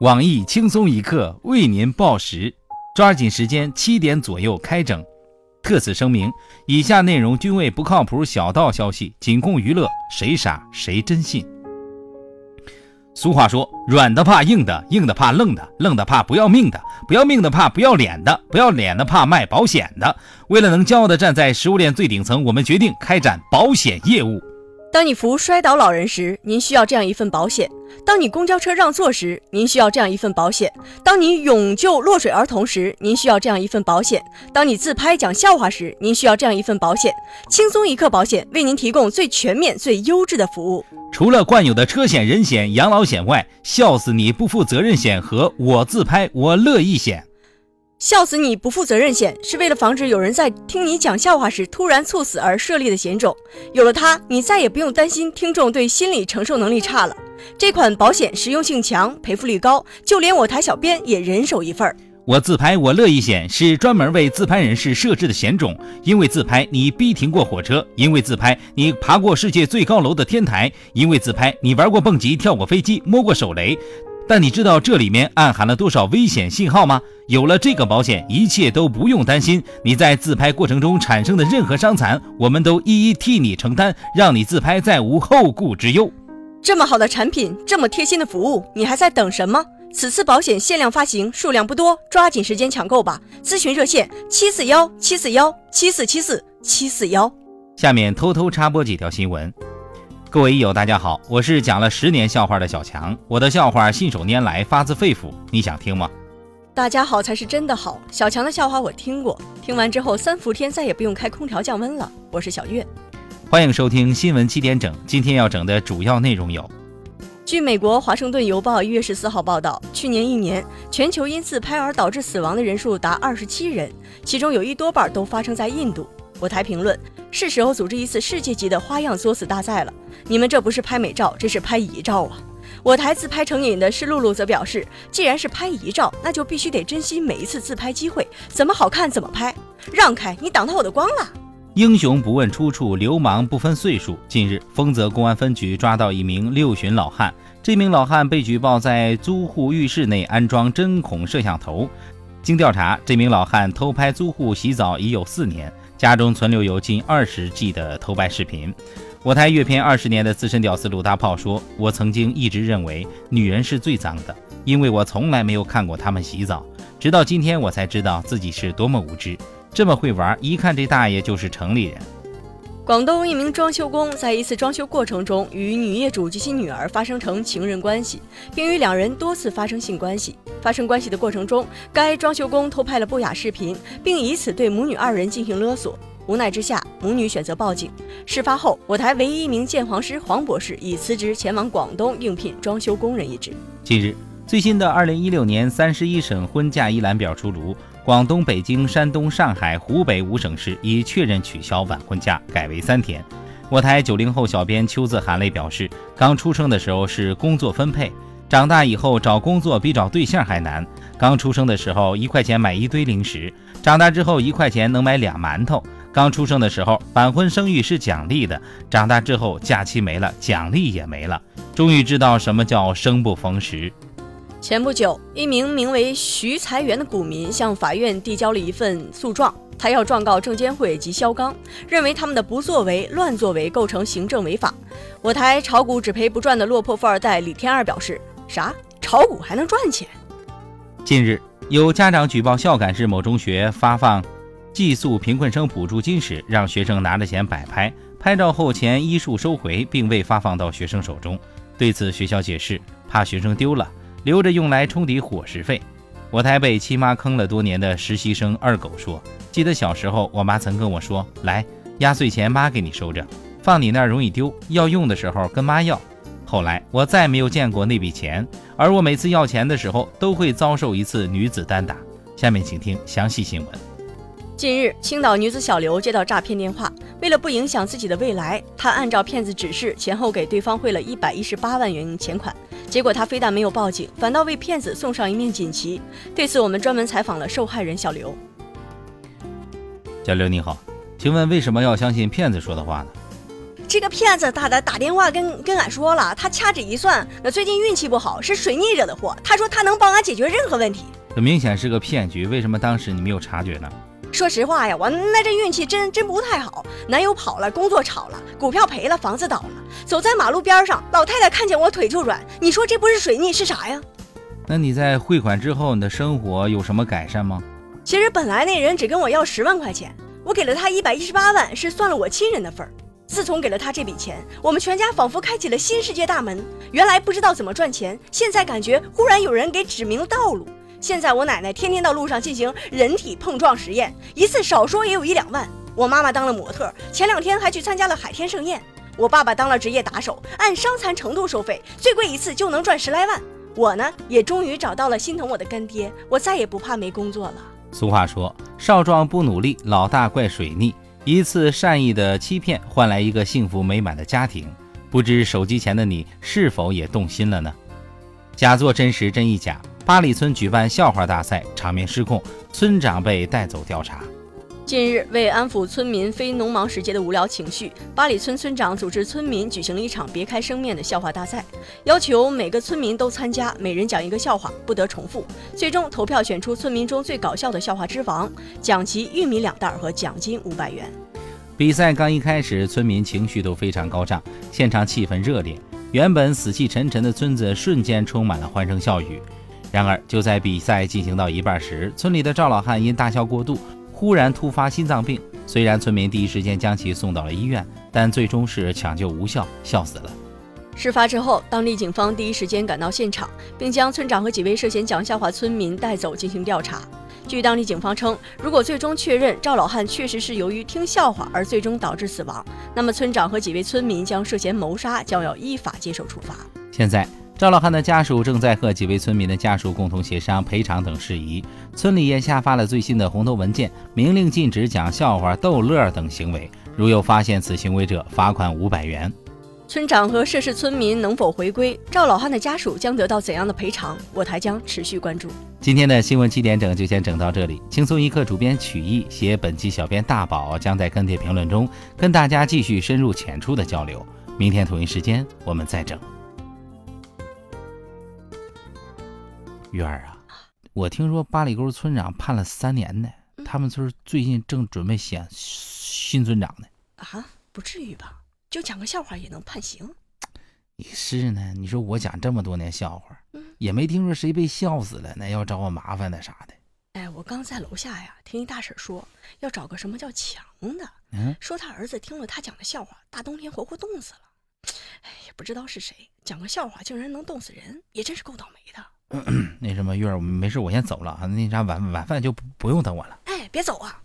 网易轻松一刻为您报时，抓紧时间，七点左右开整。特此声明，以下内容均为不靠谱小道消息，仅供娱乐，谁傻谁真信。俗话说，软的怕硬的，硬的怕愣的，愣的怕不要命的，不要命的怕不要脸的，不要脸的怕卖保险的。为了能骄傲地站在食物链最顶层，我们决定开展保险业务。当你扶摔倒老人时，您需要这样一份保险；当你公交车让座时，您需要这样一份保险；当你勇救落水儿童时，您需要这样一份保险；当你自拍讲笑话时，您需要这样一份保险。轻松一刻保险为您提供最全面、最优质的服务。除了惯有的车险、人险、养老险外，笑死你不负责任险和我自拍我乐意险。笑死你不负责任险是为了防止有人在听你讲笑话时突然猝死而设立的险种。有了它，你再也不用担心听众对心理承受能力差了。这款保险实用性强，赔付率高，就连我台小编也人手一份儿。我自拍我乐意险是专门为自拍人士设置的险种，因为自拍你逼停过火车，因为自拍你爬过世界最高楼的天台，因为自拍你玩过蹦极、跳过飞机、摸过手雷。但你知道这里面暗含了多少危险信号吗？有了这个保险，一切都不用担心。你在自拍过程中产生的任何伤残，我们都一一替你承担，让你自拍再无后顾之忧。这么好的产品，这么贴心的服务，你还在等什么？此次保险限量发行，数量不多，抓紧时间抢购吧！咨询热线：七四幺七四幺七四七四七四幺。下面偷偷插播几条新闻。各位益友，大家好，我是讲了十年笑话的小强，我的笑话信手拈来，发自肺腑，你想听吗？大家好才是真的好，小强的笑话我听过，听完之后三伏天再也不用开空调降温了。我是小月，欢迎收听新闻七点整，今天要整的主要内容有：据美国《华盛顿邮报》一月十四号报道，去年一年全球因自拍而导致死亡的人数达二十七人，其中有一多半都发生在印度。我台评论：是时候组织一次世界级的花样作死大赛了。你们这不是拍美照，这是拍遗照啊！我台自拍成瘾的是露露则表示，既然是拍遗照，那就必须得珍惜每一次自拍机会，怎么好看怎么拍。让开，你挡到我的光了！英雄不问出处，流氓不分岁数。近日，丰泽公安分局抓到一名六旬老汉，这名老汉被举报在租户浴室内安装针孔摄像头。经调查，这名老汉偷拍租户洗澡已有四年，家中存留有近二十 G 的偷拍视频。我台阅片二十年的资深屌丝鲁大炮说：“我曾经一直认为女人是最脏的，因为我从来没有看过她们洗澡。直到今天，我才知道自己是多么无知，这么会玩，一看这大爷就是城里人。”广东一名装修工在一次装修过程中与女业主及其女儿发生成情人关系，并与两人多次发生性关系。发生关系的过程中，该装修工偷拍了不雅视频，并以此对母女二人进行勒索。无奈之下，母女选择报警。事发后，我台唯一一名鉴黄师黄博士已辞职前往广东应聘装修工人一职。近日，最新的二零一六年三十一省婚嫁一览表出炉，广东、北京、山东、上海、湖北五省市已确认取消晚婚假，改为三天。我台九零后小编秋字含泪表示，刚出生的时候是工作分配，长大以后找工作比找对象还难。刚出生的时候一块钱买一堆零食，长大之后一块钱能买俩馒头。刚出生的时候，晚婚生育是奖励的；长大之后，假期没了，奖励也没了。终于知道什么叫生不逢时。前不久，一名名为徐才元的股民向法院递交了一份诉状，他要状告证监会及肖钢，认为他们的不作为、乱作为构成行政违法。我台炒股只赔不赚的落魄富二代李天二表示：“啥？炒股还能赚钱？”近日，有家长举报孝感市某中学发放。寄宿贫困生补助金时，让学生拿着钱摆拍，拍照后钱一数收回，并未发放到学生手中。对此，学校解释，怕学生丢了，留着用来冲抵伙食费。我台被亲妈坑了多年的实习生二狗说：“记得小时候，我妈曾跟我说，来，压岁钱妈给你收着，放你那儿容易丢，要用的时候跟妈要。后来我再没有见过那笔钱，而我每次要钱的时候，都会遭受一次女子单打。下面请听详细新闻。近日，青岛女子小刘接到诈骗电话，为了不影响自己的未来，她按照骗子指示前后给对方汇了一百一十八万元钱款。结果他非但没有报警，反倒为骗子送上一面锦旗。对此，我们专门采访了受害人小刘。小刘你好，请问为什么要相信骗子说的话呢？这个骗子打的打电话跟跟俺说了，他掐指一算，那最近运气不好，是水逆惹的祸。他说他能帮俺解决任何问题。这明显是个骗局，为什么当时你没有察觉呢？说实话呀，我那这运气真真不太好，男友跑了，工作炒了，股票赔了，房子倒了。走在马路边上，老太太看见我腿就软，你说这不是水逆是啥呀？那你在汇款之后，你的生活有什么改善吗？其实本来那人只跟我要十万块钱，我给了他一百一十八万，是算了我亲人的份儿。自从给了他这笔钱，我们全家仿佛开启了新世界大门。原来不知道怎么赚钱，现在感觉忽然有人给指明了道路。现在我奶奶天天到路上进行人体碰撞实验，一次少说也有一两万。我妈妈当了模特，前两天还去参加了海天盛宴。我爸爸当了职业打手，按伤残程度收费，最贵一次就能赚十来万。我呢，也终于找到了心疼我的干爹，我再也不怕没工作了。俗话说，少壮不努力，老大怪水逆。一次善意的欺骗换来一个幸福美满的家庭，不知手机前的你是否也动心了呢？假作真实真亦假，八里村举办笑话大赛，场面失控，村长被带走调查。近日，为安抚村民非农忙时节的无聊情绪，八里村村长组织村民举行了一场别开生面的笑话大赛，要求每个村民都参加，每人讲一个笑话，不得重复。最终投票选出村民中最搞笑的笑话之王，奖其玉米两袋和奖金五百元。比赛刚一开始，村民情绪都非常高涨，现场气氛热烈，原本死气沉沉的村子瞬间充满了欢声笑语。然而，就在比赛进行到一半时，村里的赵老汉因大笑过度。忽然突发心脏病，虽然村民第一时间将其送到了医院，但最终是抢救无效，笑死了。事发之后，当地警方第一时间赶到现场，并将村长和几位涉嫌讲笑话村民带走进行调查。据当地警方称，如果最终确认赵老汉确实是由于听笑话而最终导致死亡，那么村长和几位村民将涉嫌谋杀，将要依法接受处罚。现在。赵老汉的家属正在和几位村民的家属共同协商赔偿等事宜。村里也下发了最新的红头文件，明令禁止讲笑话、逗乐等行为。如有发现此行为者，罚款五百元。村长和涉事村民能否回归？赵老汉的家属将得到怎样的赔偿？我台将持续关注。今天的新闻七点整就先整到这里。轻松一刻主编曲艺写本期小编大宝将在跟帖评论中跟大家继续深入浅出的交流。明天同一时间我们再整。月儿啊，我听说八里沟村长判了三年呢，他们村最近正准备选新村长呢。啊，不至于吧？就讲个笑话也能判刑？你是呢？你说我讲这么多年笑话，也没听说谁被笑死了，那要找我麻烦的啥的。哎，我刚在楼下呀，听一大婶说要找个什么叫强的，嗯，说他儿子听了他讲的笑话，大冬天活活冻死了。哎，也不知道是谁讲个笑话竟然能冻死人，也真是够倒霉的。那什么月儿，没事，我先走了啊。那啥晚晚饭就不不用等我了。哎，别走啊。